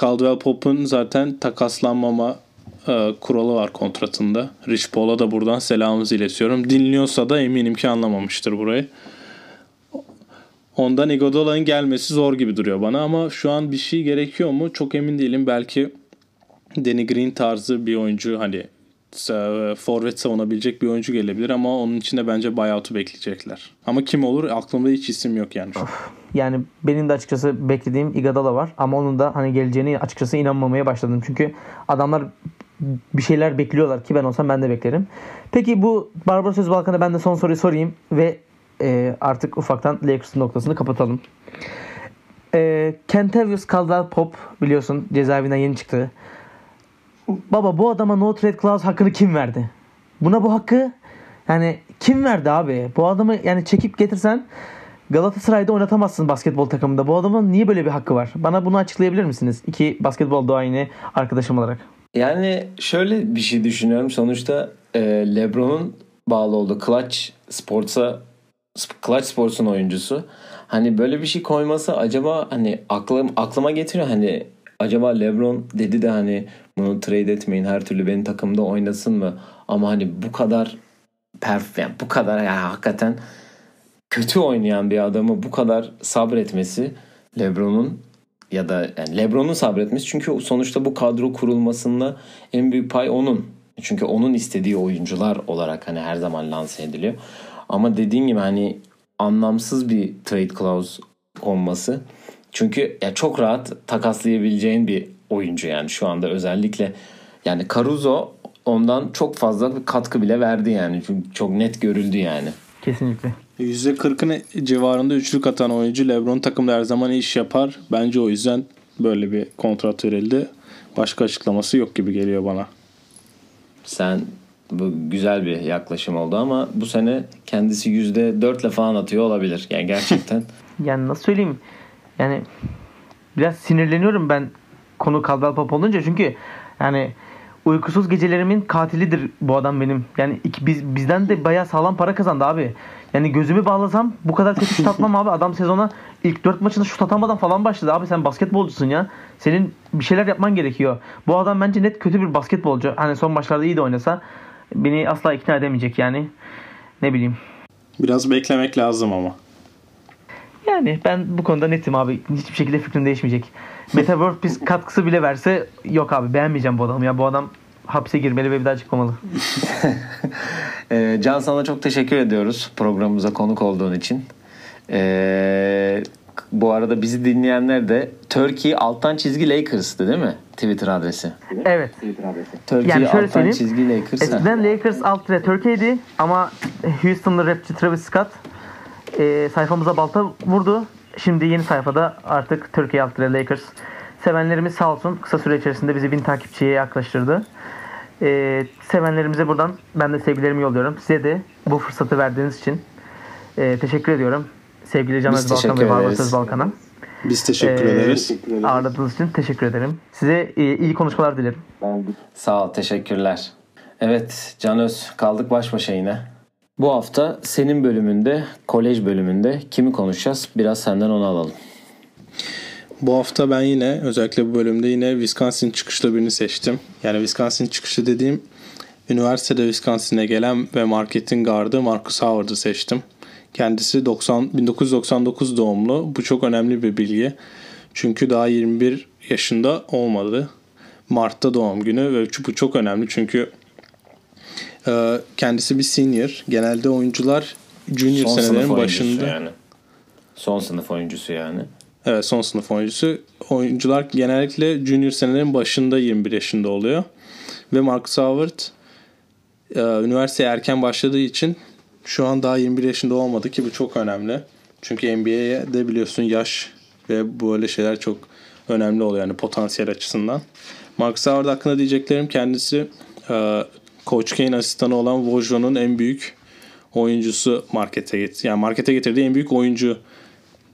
Caldwell Pop'un zaten takaslanmama e, kuralı var kontratında. Rich Paul'a da buradan selamımızı iletiyorum. Dinliyorsa da eminim ki anlamamıştır burayı. Ondan Iguodala'nın gelmesi zor gibi duruyor bana ama şu an bir şey gerekiyor mu çok emin değilim. Belki Danny Green tarzı bir oyuncu hani forvet savunabilecek bir oyuncu gelebilir ama onun için de bence buyout'u bekleyecekler. Ama kim olur aklımda hiç isim yok yani. Şu. an. Yani benim de açıkçası beklediğim Iguodala var ama onun da hani geleceğini açıkçası inanmamaya başladım. Çünkü adamlar bir şeyler bekliyorlar ki ben olsam ben de beklerim. Peki bu Barbaros Özbalkan'a ben de son soruyu sorayım ve e, artık ufaktan Lakers'ın noktasını kapatalım. E, Kentavious Caldwell Pop biliyorsun cezaevinden yeni çıktı. Baba bu adama no trade clause hakkını kim verdi? Buna bu hakkı yani kim verdi abi? Bu adamı yani çekip getirsen Galatasaray'da oynatamazsın basketbol takımında. Bu adamın niye böyle bir hakkı var? Bana bunu açıklayabilir misiniz? İki basketbol duayeni arkadaşım olarak. Yani şöyle bir şey düşünüyorum. Sonuçta e, LeBron'un bağlı olduğu Clutch Sports'a Clutch Sports'un oyuncusu. Hani böyle bir şey koyması acaba hani aklım aklıma getiriyor hani acaba LeBron dedi de hani bunu trade etmeyin her türlü benim takımda oynasın mı? Ama hani bu kadar perf yani bu kadar yani hakikaten kötü oynayan bir adamı bu kadar sabretmesi LeBron'un ya da yani LeBron'un sabretmesi çünkü sonuçta bu kadro kurulmasında en büyük pay onun. Çünkü onun istediği oyuncular olarak hani her zaman lanse ediliyor. Ama dediğin gibi hani anlamsız bir trade clause olması. Çünkü ya çok rahat takaslayabileceğin bir oyuncu yani şu anda özellikle yani Caruso ondan çok fazla bir katkı bile verdi yani. Çünkü çok net görüldü yani. Kesinlikle. %40'ın civarında üçlük atan oyuncu LeBron takımda her zaman iş yapar. Bence o yüzden böyle bir kontrat verildi. Başka açıklaması yok gibi geliyor bana. Sen bu güzel bir yaklaşım oldu ama bu sene kendisi %4 ile falan atıyor olabilir. Yani gerçekten. <laughs> Yani nasıl söyleyeyim? Yani biraz sinirleniyorum ben konu Caldwell Pope olunca çünkü yani uykusuz gecelerimin katilidir bu adam benim. Yani iki, biz, bizden de bayağı sağlam para kazandı abi. Yani gözümü bağlasam bu kadar kötü şut atmam abi. Adam sezona ilk 4 maçında şut atamadan falan başladı. Abi sen basketbolcusun ya. Senin bir şeyler yapman gerekiyor. Bu adam bence net kötü bir basketbolcu. Hani son maçlarda iyi de oynasa beni asla ikna edemeyecek yani. Ne bileyim. Biraz beklemek lazım ama. Yani ben bu konuda netim abi. Hiçbir şekilde fikrim değişmeyecek. Meta World Peace katkısı bile verse yok abi beğenmeyeceğim bu adamı ya. Bu adam hapse girmeli ve bir daha çıkmamalı. <laughs> Ee, Can sana çok teşekkür ediyoruz programımıza konuk olduğun için. Ee, bu arada bizi dinleyenler de Turkey alttan çizgi Lakers'tı değil mi? Twitter adresi. Evet. Turkey Yani şöyle alttan söyleyeyim. çizgi Lakers. Eskiden Lakers alt ve Türkiye'ydi ama Houston'lı rapçi Travis Scott e, sayfamıza balta vurdu. Şimdi yeni sayfada artık Türkiye alt Lakers. Sevenlerimiz sağ olsun kısa süre içerisinde bizi bin takipçiye yaklaştırdı. E, sevenlerimize buradan ben de sevgilerimi yolluyorum. Size de bu fırsatı verdiğiniz için e, teşekkür ediyorum. Sevgili Can teşekkür ve Barbaros. Özbalkan'a. Biz teşekkür Ee, ederiz. Ağırladığınız için teşekkür ederim. Size e, iyi konuşmalar dilerim. Sağ ol, teşekkürler. Evet, Canöz kaldık baş başa yine. Bu hafta senin bölümünde, kolej bölümünde kimi konuşacağız? Biraz senden onu alalım. Bu hafta ben yine özellikle bu bölümde yine Wisconsin çıkışlı birini seçtim. Yani Wisconsin çıkışı dediğim üniversitede Wisconsin'e gelen ve marketin gardı Marcus Howard'ı seçtim. Kendisi 90, 1999 doğumlu. Bu çok önemli bir bilgi. Çünkü daha 21 yaşında olmadı. Mart'ta doğum günü ve bu çok önemli çünkü kendisi bir senior. Genelde oyuncular junior Son senelerin başında. yani. Son sınıf oyuncusu yani. Evet son sınıf oyuncusu. Oyuncular genellikle junior senelerin başında 21 yaşında oluyor. Ve Marcus Howard e, üniversiteye erken başladığı için şu an daha 21 yaşında olmadı ki bu çok önemli. Çünkü NBA'ye de biliyorsun yaş ve böyle şeyler çok önemli oluyor yani potansiyel açısından. Marcus Howard hakkında diyeceklerim kendisi e, Coach Kane asistanı olan Wojdo'nun en büyük oyuncusu markete get yani markete getirdiği en büyük oyuncu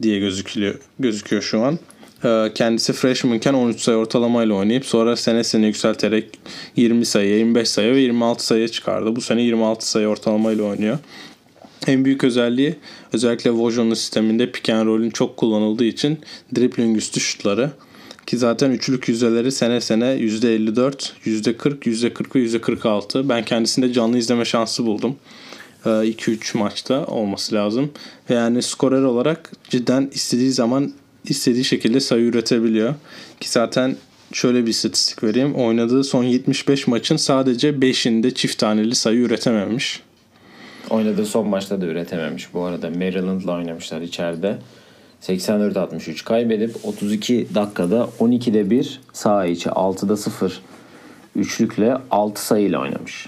diye gözüküyor gözüküyor şu an. Ee, Kendisi freshmanken 13 sayı ortalamayla oynayıp sonra senesini yükselterek 20 sayı, 25 sayı ve 26 sayıya çıkardı. Bu sene 26 sayı ortalamayla oynuyor. En büyük özelliği özellikle Wojon'un sisteminde pick and roll'ün çok kullanıldığı için dribbling üstü şutları. Ki zaten üçlük yüzdeleri sene sene %54, %40, %40 ve %46. Ben kendisinde canlı izleme şansı buldum. 2-3 maçta olması lazım. Yani skorer olarak cidden istediği zaman istediği şekilde sayı üretebiliyor. Ki zaten şöyle bir istatistik vereyim. Oynadığı son 75 maçın sadece 5'inde çift taneli sayı üretememiş. Oynadığı son maçta da üretememiş. Bu arada Maryland'la oynamışlar içeride. 84-63 kaybedip 32 dakikada 12'de 1 sağ içi 6'da 0 üçlükle 6 sayıyla oynamış.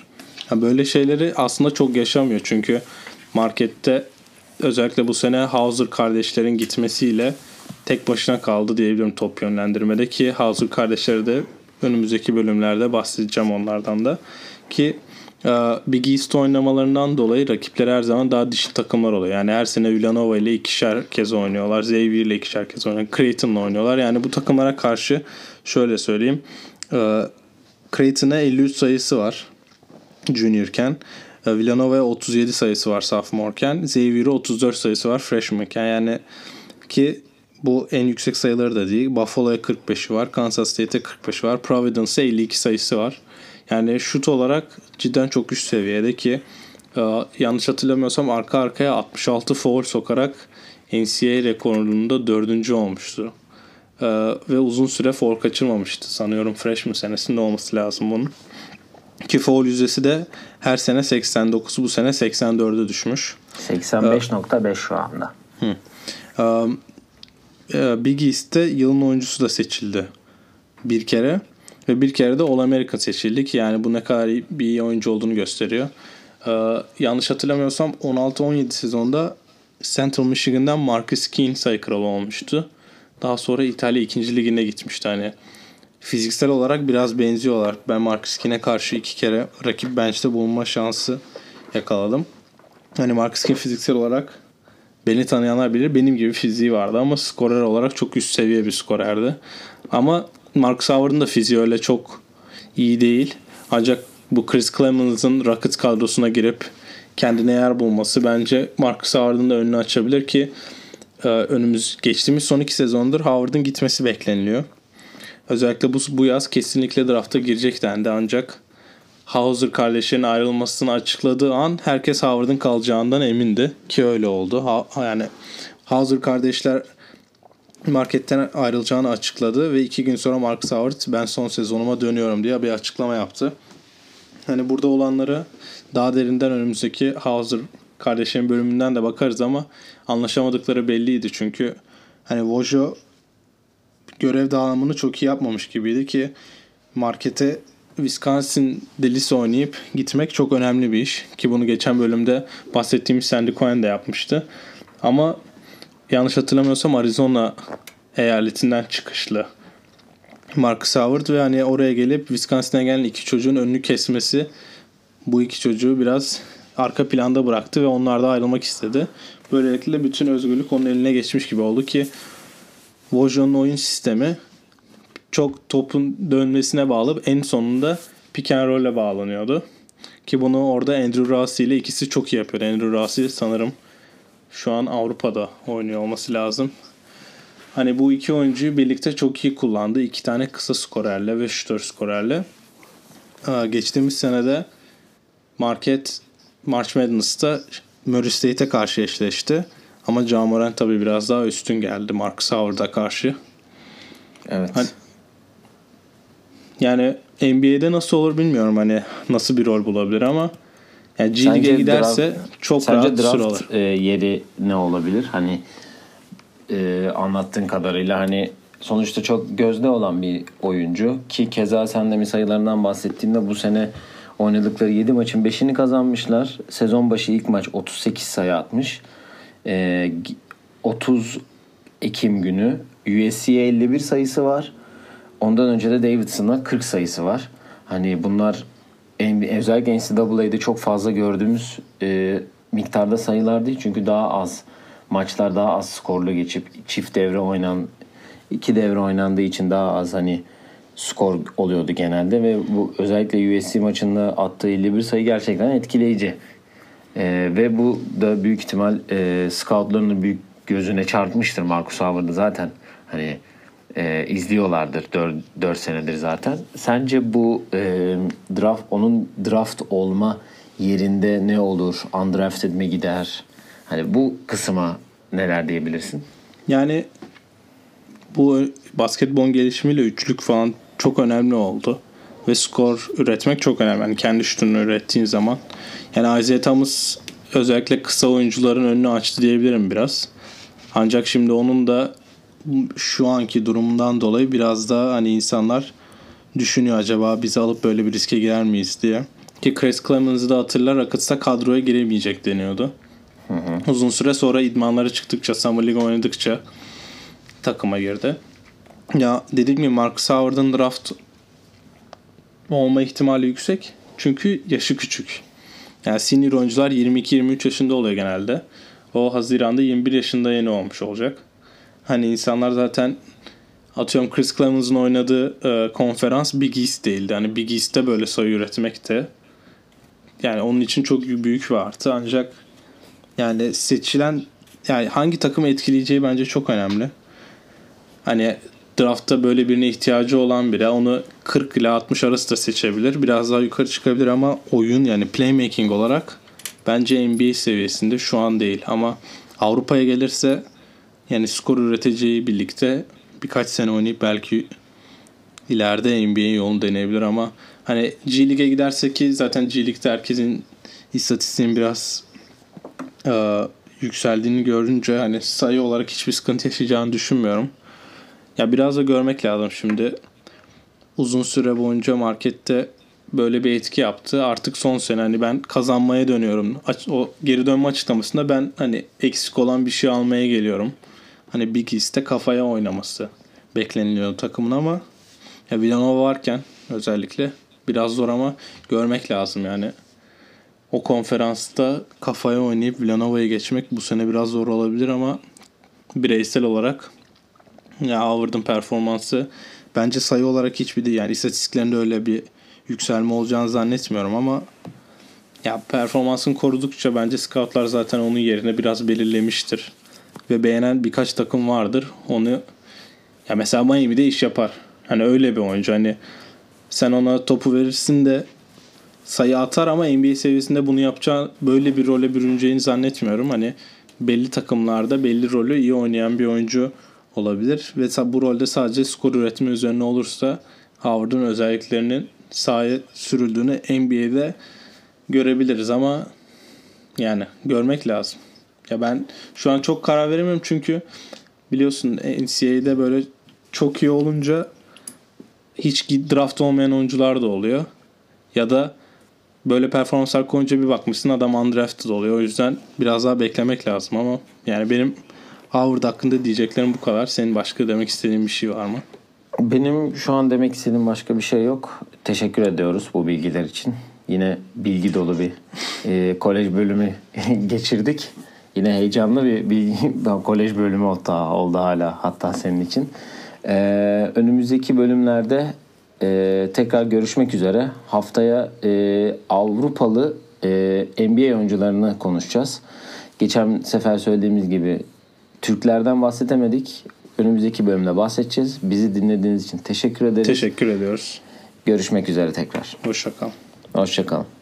Böyle şeyleri aslında çok yaşamıyor çünkü markette özellikle bu sene Hauser kardeşlerin gitmesiyle tek başına kaldı diyebilirim top yönlendirmede ki Hauser kardeşleri de önümüzdeki bölümlerde bahsedeceğim onlardan da ki Big East oynamalarından dolayı rakipleri her zaman daha dişli takımlar oluyor. Yani her sene Villanova ile ikişer kez oynuyorlar. Xavier ile ikişer kez oynuyorlar. Creighton'la oynuyorlar. Yani bu takımlara karşı şöyle söyleyeyim. E, Creighton'a 53 sayısı var juniorken. E, Villanova'ya 37 sayısı var sophomore'ken. Xavier'e 34 sayısı var freshman'ken. Yani ki bu en yüksek sayıları da değil. Buffalo'ya 45'i var. Kansas State'e 45'i var. Providence'e 52 sayısı var. Yani şut olarak cidden çok üst seviyede ki e, yanlış hatırlamıyorsam arka arkaya 66 foul sokarak NCAA rekorunda dördüncü olmuştu. E, ve uzun süre foul kaçırmamıştı. Sanıyorum freshman senesinde olması lazım bunun. Ki foul yüzdesi de her sene 89 bu sene 84'e düşmüş. 85.5 şu anda. Um, e, Big East'te yılın oyuncusu da seçildi bir kere. Ve bir kere de All American seçildi ki yani bu ne kadar iyi, bir iyi oyuncu olduğunu gösteriyor. Ee, yanlış hatırlamıyorsam 16-17 sezonda Central Michigan'dan Marcus Keene sayı kralı olmuştu. Daha sonra İtalya 2. ligine gitmişti. Hani fiziksel olarak biraz benziyorlar. Ben Marcus Keane'e karşı iki kere rakip bench'te bulunma şansı yakaladım. Hani Marcus Keane fiziksel olarak beni tanıyanlar bilir benim gibi fiziği vardı ama skorer olarak çok üst seviye bir skorerdi. Ama Marcus Howard'ın da fiziği öyle çok iyi değil. Ancak bu Chris Clemens'ın Rockets kadrosuna girip kendine yer bulması bence Marcus Howard'ın da önünü açabilir ki e, önümüz geçtiğimiz son iki sezondur Howard'ın gitmesi bekleniliyor. Özellikle bu, bu yaz kesinlikle drafta girecek dendi ancak Hauser kardeşlerin ayrılmasını açıkladığı an herkes Howard'ın kalacağından emindi ki öyle oldu. Ha, yani Hauser kardeşler marketten ayrılacağını açıkladı ve iki gün sonra Marcus Howard ben son sezonuma dönüyorum diye bir açıklama yaptı. Hani burada olanları daha derinden önümüzdeki Hauser kardeşlerin bölümünden de bakarız ama anlaşamadıkları belliydi çünkü hani Vojo görev dağılımını çok iyi yapmamış gibiydi ki markete Wisconsin delisi oynayıp gitmek çok önemli bir iş. Ki bunu geçen bölümde bahsettiğimiz Sandy Cohen de yapmıştı. Ama yanlış hatırlamıyorsam Arizona eyaletinden çıkışlı Marcus Howard ve hani oraya gelip Wisconsin'e gelen iki çocuğun önünü kesmesi bu iki çocuğu biraz arka planda bıraktı ve onlar da ayrılmak istedi. Böylelikle bütün özgürlük onun eline geçmiş gibi oldu ki Vojon'un oyun sistemi çok topun dönmesine bağlı en sonunda pick and roll'e bağlanıyordu. Ki bunu orada Andrew Rossi ile ikisi çok iyi yapıyor. Andrew Rossi sanırım şu an Avrupa'da oynuyor olması lazım. Hani bu iki oyuncuyu birlikte çok iyi kullandı. İki tane kısa skorerle ve şutör skorerle. Geçtiğimiz senede Market March Madness'ta Murray State'e karşı eşleşti. Ama John Moran tabii biraz daha üstün geldi Marcus Howard'a karşı. Evet. Hani, yani NBA'de nasıl olur bilmiyorum hani nasıl bir rol bulabilir ama yani G League'e giderse draft, çok sence rahat draft süre alır. e, yeri ne olabilir? Hani e, anlattığın kadarıyla hani sonuçta çok gözde olan bir oyuncu ki keza sen de mi sayılarından bahsettiğinde bu sene oynadıkları 7 maçın 5'ini kazanmışlar. Sezon başı ilk maç 38 sayı atmış. E, 30 Ekim günü USC'ye 51 sayısı var. Ondan önce de Davidson'a 40 sayısı var. Hani bunlar özellikle NCAA'de çok fazla gördüğümüz e, miktarda sayılar değil. Çünkü daha az maçlar daha az skorlu geçip çift devre oynan iki devre oynandığı için daha az hani skor oluyordu genelde ve bu özellikle USC maçında attığı 51 sayı gerçekten etkileyici. E, ve bu da büyük ihtimal e, scoutlarının büyük gözüne çarpmıştır Marcus Howard'ı zaten. Hani e, izliyorlardır 4, 4 senedir zaten. Sence bu e, draft onun draft olma yerinde ne olur? Undrafted mi gider? Hani bu kısma neler diyebilirsin? Yani bu basketbol gelişimiyle üçlük falan çok önemli oldu. Ve skor üretmek çok önemli. Yani kendi şutunu ürettiğin zaman. Yani Isaiah Thomas özellikle kısa oyuncuların önünü açtı diyebilirim biraz. Ancak şimdi onun da şu anki durumundan dolayı biraz daha hani insanlar düşünüyor acaba bizi alıp böyle bir riske girer miyiz diye. Ki Chris Clemens'ı da hatırlar Rockets'a kadroya giremeyecek deniyordu. Hı hı. Uzun süre sonra idmanları çıktıkça, Summer League oynadıkça takıma girdi. Ya dediğim gibi Marcus Howard'ın draft olma ihtimali yüksek. Çünkü yaşı küçük. Yani senior oyuncular 22-23 yaşında oluyor genelde. O Haziran'da 21 yaşında yeni olmuş olacak. Hani insanlar zaten atıyorum Chris Clemens'ın oynadığı e, konferans Big East değildi. Hani Big East'te böyle sayı üretmek de yani onun için çok büyük bir artı. Ancak yani seçilen yani hangi takımı etkileyeceği bence çok önemli. Hani draftta böyle birine ihtiyacı olan biri onu 40 ile 60 arası da seçebilir. Biraz daha yukarı çıkabilir ama oyun yani playmaking olarak bence NBA seviyesinde şu an değil. Ama Avrupa'ya gelirse yani skor üreteceği birlikte birkaç sene oynayıp belki ileride NBA yolunu deneyebilir ama hani G League'e giderse ki zaten G League'de herkesin istatistiğin biraz e, yükseldiğini görünce hani sayı olarak hiçbir sıkıntı yaşayacağını düşünmüyorum. Ya biraz da görmek lazım şimdi. Uzun süre boyunca markette böyle bir etki yaptı. Artık son sene hani ben kazanmaya dönüyorum. O geri dönme açıklamasında ben hani eksik olan bir şey almaya geliyorum. Hani Big East'te kafaya oynaması bekleniliyor takımın ama ya Villanova varken özellikle biraz zor ama görmek lazım yani. O konferansta kafaya oynayıp Villanova'ya geçmek bu sene biraz zor olabilir ama bireysel olarak ya Howard'ın performansı bence sayı olarak hiçbir değil. Yani istatistiklerinde öyle bir yükselme olacağını zannetmiyorum ama ya performansını korudukça bence scoutlar zaten onun yerine biraz belirlemiştir. Ve beğenen birkaç takım vardır. Onu ya mesela Miami'de iş yapar. Hani öyle bir oyuncu. Hani sen ona topu verirsin de sayı atar ama NBA seviyesinde bunu yapacağı böyle bir role bürüneceğini zannetmiyorum. Hani belli takımlarda belli rolü iyi oynayan bir oyuncu olabilir. Ve bu rolde sadece skor üretme üzerine olursa Howard'ın özelliklerinin sahaya sürüldüğünü NBA'de görebiliriz ama yani görmek lazım. Ya ben şu an çok karar veremiyorum çünkü biliyorsun NCAA'de böyle çok iyi olunca hiç draft olmayan oyuncular da oluyor. Ya da böyle performanslar koyunca bir bakmışsın adam undrafted oluyor. O yüzden biraz daha beklemek lazım ama yani benim Howard hakkında diyeceklerim bu kadar. Senin başka demek istediğin bir şey var mı? Benim şu an demek istediğim başka bir şey yok. Teşekkür ediyoruz bu bilgiler için. Yine bilgi dolu bir e, kolej bölümü <laughs> geçirdik. Yine heyecanlı bir, bir <laughs> kolej bölümü oldu, oldu hala hatta senin için. Ee, önümüzdeki bölümlerde e, tekrar görüşmek üzere. Haftaya e, Avrupalı e, NBA oyuncularını konuşacağız. Geçen sefer söylediğimiz gibi Türklerden bahsedemedik. Önümüzdeki bölümde bahsedeceğiz. Bizi dinlediğiniz için teşekkür ederiz. Teşekkür ediyoruz. Görüşmek üzere tekrar. Hoşçakalın. Hoşçakalın.